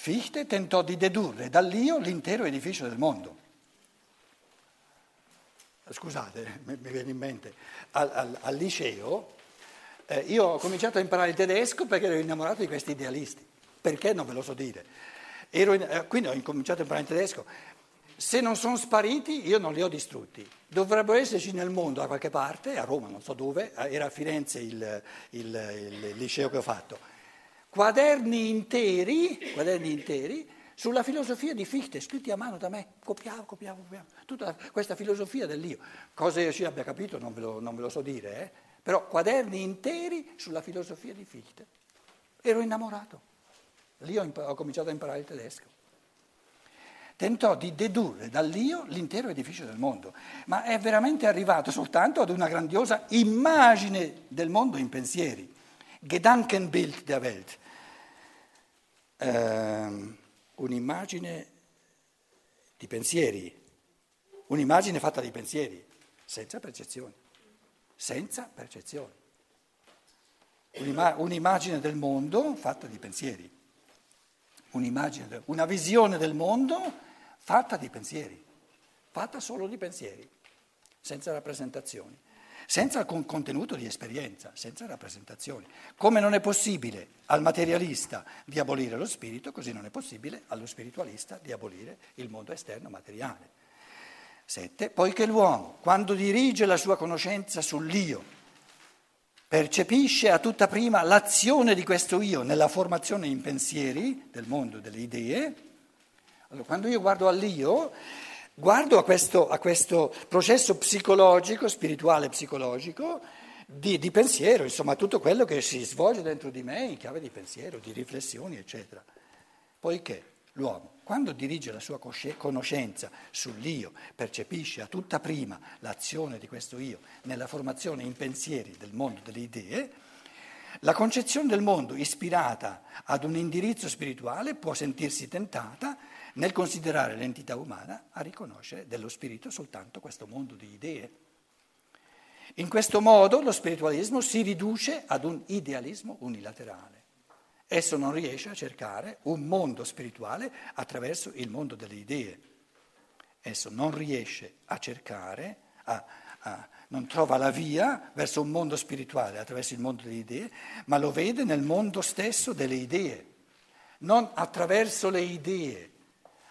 Fichte tentò di dedurre dall'io l'intero edificio del mondo. Scusate, mi, viene in mente, al, al, al liceo eh, io ho cominciato a imparare il tedesco perché ero innamorato di questi idealisti. Perché non ve lo so dire. In, eh, quindi ho incominciato a imparare il tedesco. Se non sono spariti, io non li ho distrutti. Dovrebbero esserci nel mondo da qualche parte, a Roma, non so dove, eh, era a Firenze il, il, il liceo che ho fatto quaderni interi, quaderni interi sulla filosofia di Fichte, scritti a mano da me, copiavo, copiavo, copiavo, tutta questa filosofia dell'io. Cosa io ci abbia capito non ve lo, non ve lo so dire, eh? però quaderni interi sulla filosofia di Fichte. Ero innamorato, lì ho, impa- ho cominciato a imparare il tedesco. Tentò di dedurre dall'io l'intero edificio del mondo, ma è veramente arrivato soltanto ad una grandiosa immagine del mondo in pensieri. Gedankenbild der Welt, eh, un'immagine di pensieri, un'immagine fatta di pensieri, senza percezioni, senza percezioni. Un'ima- un'immagine del mondo fatta di pensieri, un'immagine, una visione del mondo fatta di pensieri, fatta solo di pensieri, senza rappresentazioni senza alcun contenuto di esperienza, senza rappresentazioni. Come non è possibile al materialista di abolire lo spirito, così non è possibile allo spiritualista di abolire il mondo esterno materiale. Sette, poiché l'uomo, quando dirige la sua conoscenza sull'io, percepisce a tutta prima l'azione di questo io nella formazione in pensieri del mondo delle idee, allora quando io guardo all'io, guardo a questo, a questo processo psicologico, spirituale psicologico, di, di, pensiero, insomma tutto quello che si svolge dentro di me in chiave di pensiero, di riflessioni, eccetera. Poiché l'uomo, quando dirige la sua conoscenza sull'io, percepisce a tutta prima l'azione di questo io nella formazione in pensieri del mondo delle idee, la concezione del mondo ispirata ad un indirizzo spirituale può sentirsi tentata nel considerare l'entità umana a riconoscere dello spirito soltanto questo mondo di idee. In questo modo lo spiritualismo si riduce ad un idealismo unilaterale. Esso non riesce a cercare un mondo spirituale attraverso il mondo delle idee. Esso non riesce a cercare, a, a, non trova la via verso un mondo spirituale attraverso il mondo delle idee, ma lo vede nel mondo stesso delle idee, non attraverso le idee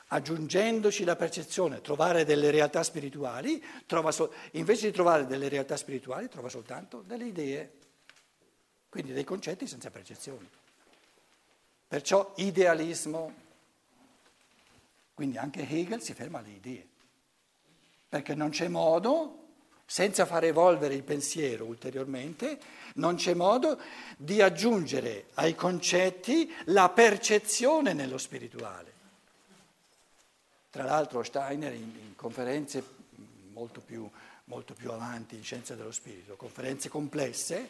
aggiungendoci la percezione, trovare delle realtà spirituali, so, invece di trovare delle realtà spirituali trova soltanto delle idee, quindi dei concetti senza percezioni. Perciò idealismo, quindi anche Hegel si ferma alle idee, perché non c'è modo, senza far evolvere il pensiero ulteriormente, non c'è modo di aggiungere ai concetti la percezione nello spirituale. Tra l'altro Steiner in, in conferenze molto più, molto più, avanti in scienza dello spirito, conferenze complesse,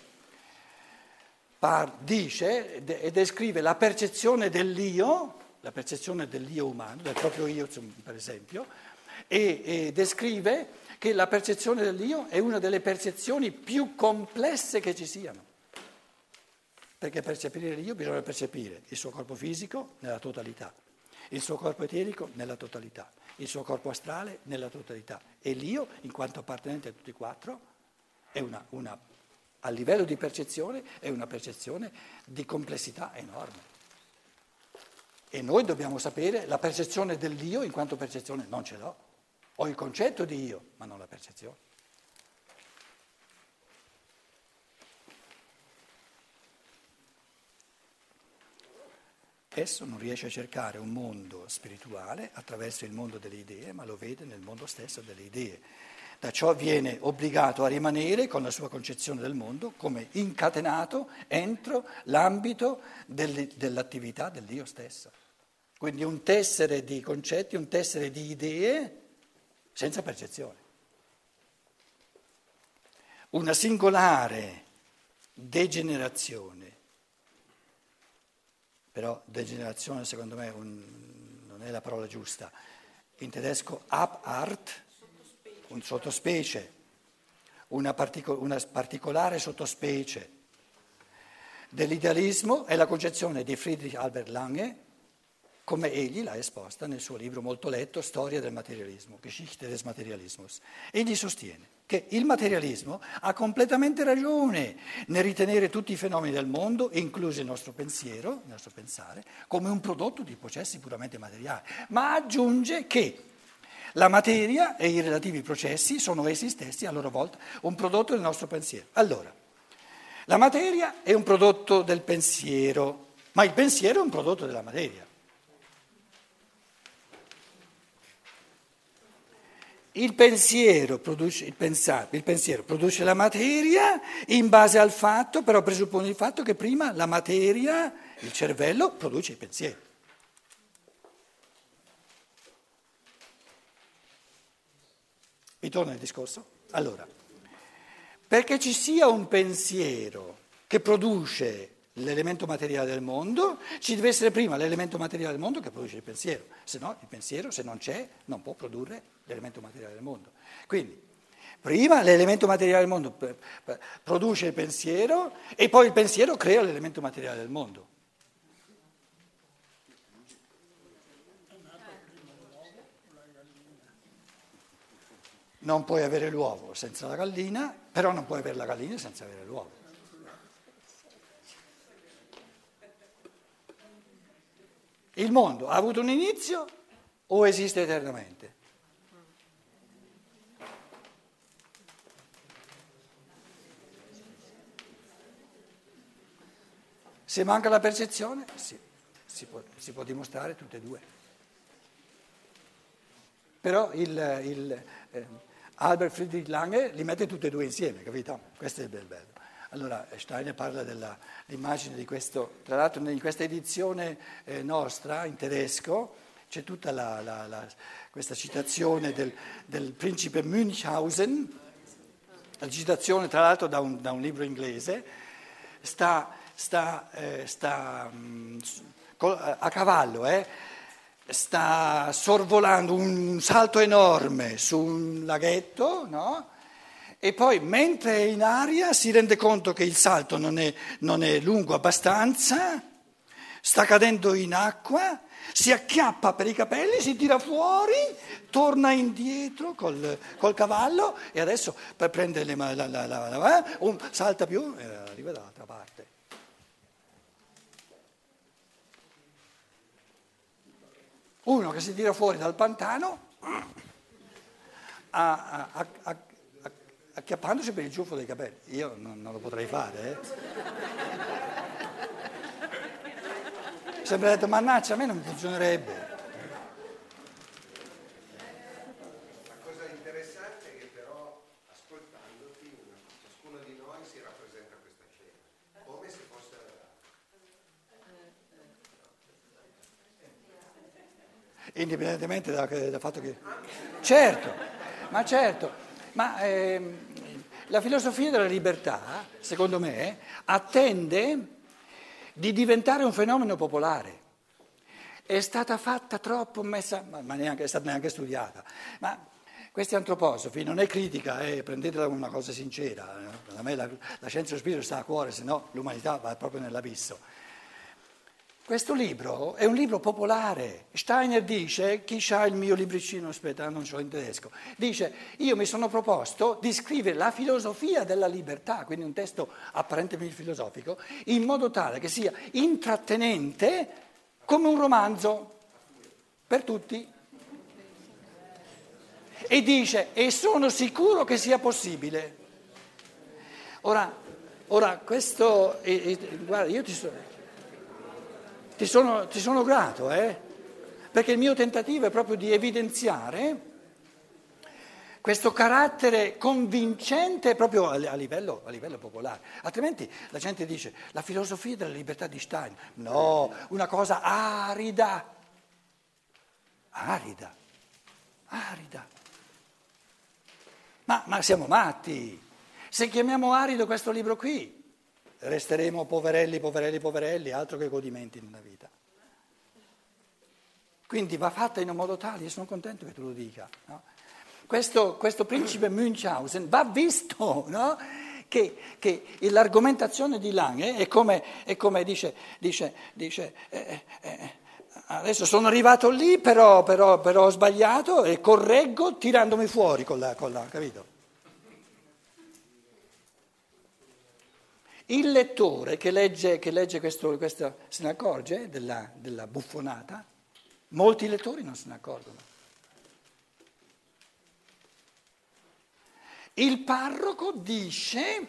par, dice e descrive la percezione dell'io, la percezione dell'io umano, del proprio io per esempio, e, e descrive che la percezione dell'io è una delle percezioni più complesse che ci siano. Perché percepire l'io bisogna percepire il suo corpo fisico nella totalità il suo corpo eterico nella totalità, il suo corpo astrale nella totalità e l'io, in quanto appartenente a tutti e quattro, una, una, a livello di percezione è una percezione di complessità enorme. E noi dobbiamo sapere la percezione dell'io in quanto percezione non ce l'ho. Ho il concetto di io, ma non la percezione. Esso non riesce a cercare un mondo spirituale attraverso il mondo delle idee, ma lo vede nel mondo stesso delle idee. Da ciò viene obbligato a rimanere con la sua concezione del mondo come incatenato entro l'ambito dell'attività del Dio stesso. Quindi un tessere di concetti, un tessere di idee senza percezione. Una singolare degenerazione però degenerazione secondo me un, non è la parola giusta. In tedesco Abart, un sottospecie, una, partico, una particolare sottospecie. Dell'idealismo è la concezione di Friedrich Albert Lange come egli l'ha esposta nel suo libro molto letto Storia del materialismo, Geschichte des Materialismus. Egli sostiene che il materialismo ha completamente ragione nel ritenere tutti i fenomeni del mondo, incluso il nostro pensiero, il nostro pensare, come un prodotto di processi puramente materiali, ma aggiunge che la materia e i relativi processi sono essi stessi a loro volta un prodotto del nostro pensiero. Allora, la materia è un prodotto del pensiero, ma il pensiero è un prodotto della materia. Il pensiero, produce, il, pensare, il pensiero produce la materia in base al fatto, però presuppone il fatto che prima la materia, il cervello, produce il pensiero. Ritorno al discorso? Allora, perché ci sia un pensiero che produce l'elemento materiale del mondo, ci deve essere prima l'elemento materiale del mondo che produce il pensiero, se no il pensiero, se non c'è, non può produrre l'elemento materiale del mondo. Quindi, prima l'elemento materiale del mondo produce il pensiero e poi il pensiero crea l'elemento materiale del mondo. Non puoi avere l'uovo senza la gallina, però non puoi avere la gallina senza avere l'uovo. Il mondo ha avuto un inizio o esiste eternamente? Se manca la percezione, sì, si, può, si può dimostrare tutte e due. Però il, il eh, Albert Friedrich Lange li mette tutte e due insieme, capito? Questo è il bel bello. Allora Steiner parla dell'immagine di questo, tra l'altro in questa edizione eh, nostra in tedesco. C'è tutta la, la, la, questa citazione del, del, principe Münchhausen, la citazione tra l'altro da un, da un libro inglese, sta, sta, eh, sta mh, mm, a cavallo, eh, sta sorvolando un salto enorme su un laghetto, no? E poi mentre è in aria si rende conto che il salto non è, non è lungo abbastanza, sta cadendo in acqua, si acchiappa per i capelli, si tira fuori, torna indietro col, col cavallo e adesso per prendere la, la, la, la un, salta più e arriva dall'altra parte. Uno che si tira fuori dal pantano ha, ha, ha, acchiappandosi per il ciuffo dei capelli. Io non, non lo potrei fare. Eh. Sempre detto, mannaggia, a me non funzionerebbe. La cosa interessante è che però, ascoltandoti, ciascuno di noi si rappresenta questa scena, come se fosse indipendentemente dal, dal fatto che... Certo, ma certo, ma ehm, la filosofia della libertà, secondo me, attende di diventare un fenomeno popolare. È stata fatta troppo, messa, ma neanche, è stata neanche studiata. Ma questi antroposofi non è critica, è, prendetela come una cosa sincera. A me la, la scienza dello spirito sta a cuore, se no l'umanità va proprio nell'abisso. Questo libro è un libro popolare. Steiner dice, chi ha il mio libricino, aspetta, non so in tedesco, dice, io mi sono proposto di scrivere la filosofia della libertà, quindi un testo apparentemente filosofico, in modo tale che sia intrattenente come un romanzo per tutti. E dice, e sono sicuro che sia possibile. Ora, ora questo, e, e, guarda, io ti sono... Ti sono, ti sono grato, eh? perché il mio tentativo è proprio di evidenziare questo carattere convincente proprio a livello, a livello, popolare. Altrimenti la gente dice la filosofia della libertà di Stein. No, una cosa arida, arida, arida. Ma, ma siamo matti. Se chiamiamo arido questo libro qui, resteremo poverelli, poverelli, poverelli, altro che godimenti nella vita. Quindi va fatta in un modo tale, io sono contento che tu lo dica. No? Questo, questo, principe Münchhausen va visto, no? che, che, l'argomentazione di Lange è come, è come dice, dice, dice eh, eh, eh Adesso sono arrivato lì, però, però, però ho sbagliato e correggo tirandomi fuori con la, con la capito? Il lettore che legge, che legge questo, questo, se ne accorge della, della buffonata? Molti lettori non se ne accorgono. Il parroco dice,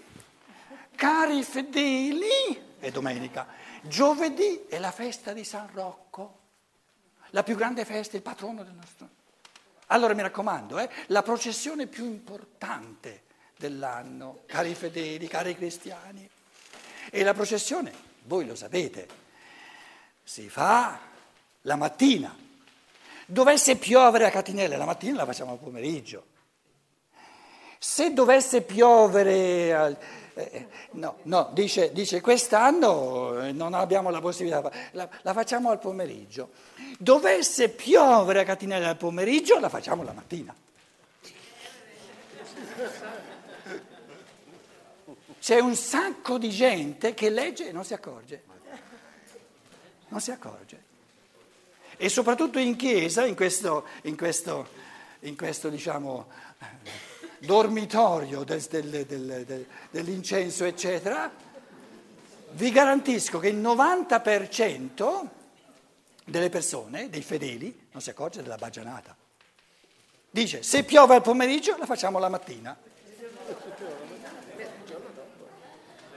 cari fedeli, è domenica, giovedì è la festa di San Rocco, la più grande festa, il patrono del nostro. Allora mi raccomando, eh, la processione più importante dell'anno, cari fedeli, cari cristiani. E la processione, voi lo sapete, si fa la mattina. Dovesse piovere a Catinelle, la mattina la facciamo al pomeriggio. Se dovesse piovere, eh, no, no, dice, dice, quest'anno eh, non abbiamo la possibilità, la, la facciamo al pomeriggio. Dovesse piovere a Catinelle al pomeriggio, la facciamo la mattina. C'è un sacco di gente che legge e non si accorge. Non si accorge. E soprattutto in chiesa, in questo, in questo, in questo diciamo, dormitorio del, del, del, dell'incenso, eccetera, vi garantisco che il 90% delle persone, dei fedeli, non si accorge della bagianata. Dice, se piove al pomeriggio la facciamo la mattina.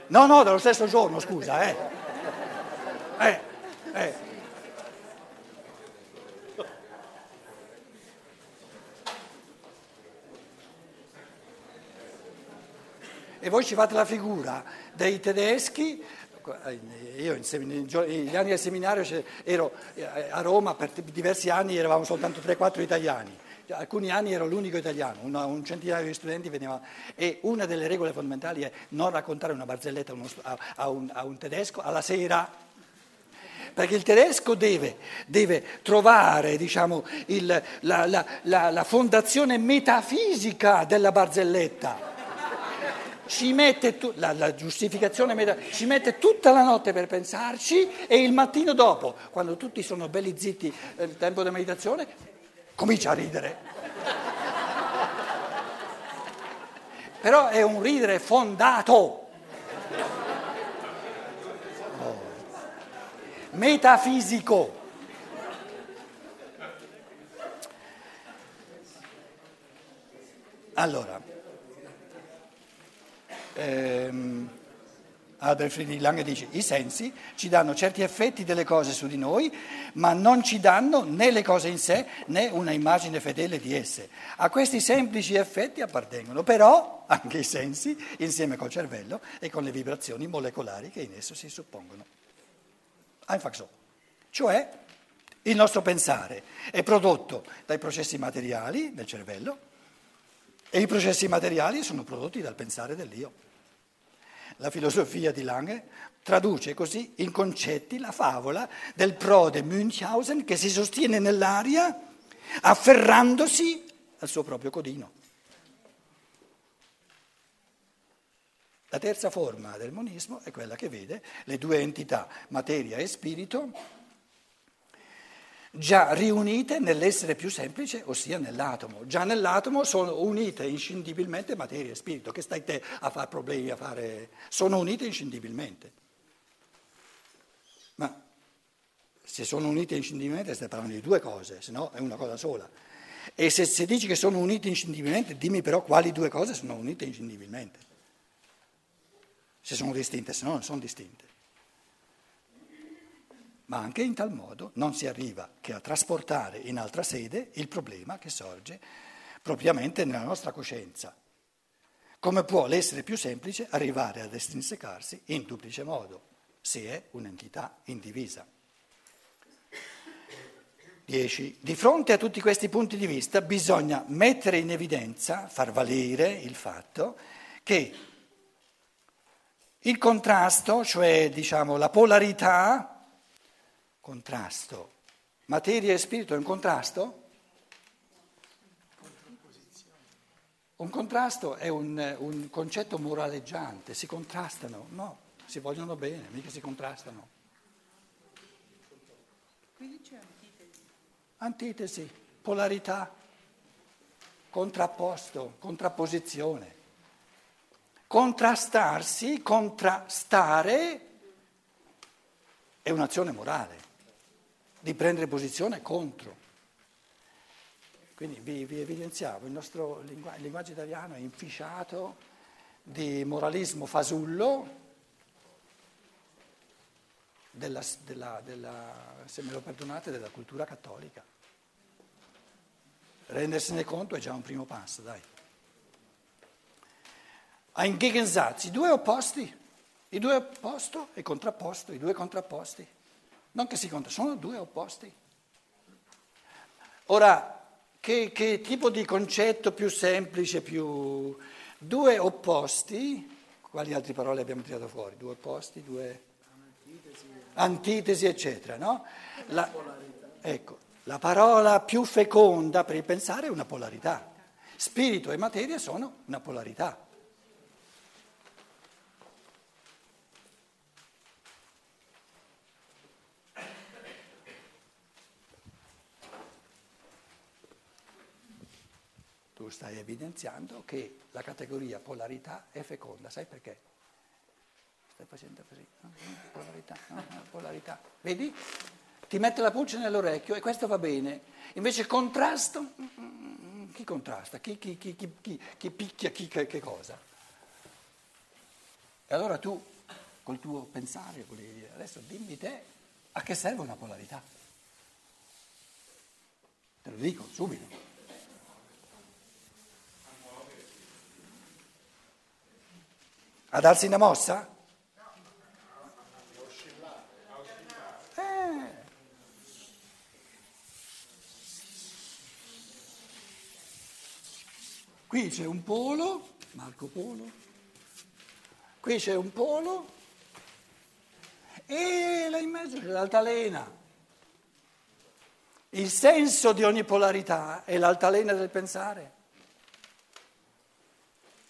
No, no, dello stesso giorno, scusa, eh. Eh, eh. E voi ci fate la figura dei tedeschi, io negli anni del seminario ero a Roma per diversi anni, eravamo soltanto 3-4 italiani alcuni anni ero l'unico italiano, una, un centinaio di studenti venivano e una delle regole fondamentali è non raccontare una barzelletta a, a, un, a un, tedesco alla sera, perché il tedesco deve, deve trovare diciamo, il, la, la, la, la fondazione metafisica della barzelletta. Ci mette, tu, la, la, giustificazione meta, ci mette tutta la notte per pensarci e il mattino dopo, quando tutti sono belli zitti eh, tempo della meditazione, comincia a ridere. Però è un ridere fondato. Oh. Metafisico. Allora, ehm, Albert Friedrich Lange dice i sensi ci danno certi effetti delle cose su di noi, ma non ci danno né le cose in sé né una immagine fedele di esse. A questi semplici effetti appartengono però anche i sensi insieme col cervello e con le vibrazioni molecolari che in esso si suppongono. Einfach so. Cioè il nostro pensare è prodotto dai processi materiali del cervello e i processi materiali sono prodotti dal pensare dell'io. La filosofia di Lange traduce così in concetti la favola del prode Münchhausen che si sostiene nell'aria afferrandosi al suo proprio codino. La terza forma del monismo è quella che vede le due entità, materia e spirito, già riunite nell'essere più semplice, ossia nell'atomo. Già nell'atomo sono unite inscindibilmente materia e spirito, che stai te a fare problemi, a fare... sono unite inscindibilmente. Ma se sono unite inscindibilmente stai parlando di due cose, se no è una cosa sola. E se, se dici che sono unite inscindibilmente, dimmi però quali due cose sono unite inscindibilmente. Se sono distinte, se no non sono distinte ma anche in tal modo non si arriva che a trasportare in altra sede il problema che sorge propriamente nella nostra coscienza. Come può l'essere più semplice arrivare ad estrinsecarsi in duplice modo, se è un'entità indivisa? 10. Di fronte a tutti questi punti di vista bisogna mettere in evidenza, far valere il fatto che il contrasto, cioè diciamo, la polarità Contrasto. Materia e spirito è un contrasto? Un contrasto è un, un, concetto moraleggiante, si contrastano, no, si vogliono bene, mica si contrastano. Quindi c'è antitesi. Antitesi, polarità, contrapposto, contrapposizione. Contrastarsi, contrastare è un'azione morale, di prendere posizione contro. Quindi vi, vi evidenziavo, il nostro linguaggio, il linguaggio italiano è inficiato di moralismo fasullo, della, della, della, se me lo perdonate, della cultura cattolica. Rendersene conto è già un primo passo, dai. Ein Gegensatz, i due opposti, i due opposti e contrapposto, i due contrapposti. Non che si conta, sono due opposti. Ora, che, che tipo di concetto più semplice, più... Due opposti, quali altre parole abbiamo tirato fuori? Due opposti, due... Antitesi, antitesi eccetera, no? La, ecco, la parola più feconda per il pensare è una polarità. Spirito e materia sono una polarità. Stai evidenziando che la categoria polarità è feconda, sai perché? Stai facendo così, no? polarità, no? polarità. Vedi? Ti mette la pulce nell'orecchio e questo va bene. Invece contrasto, chi contrasta? Chi, chi, chi, chi picchia chi che, cosa? E allora tu, col tuo pensare, volevi dire, adesso dimmi te a che serve una polarità. Te lo dico subito. A darsi una mossa? Eh. Qui c'è un polo, Marco Polo, qui c'è un polo e là in mezzo c'è l'altalena. Il senso di ogni polarità è l'altalena del pensare.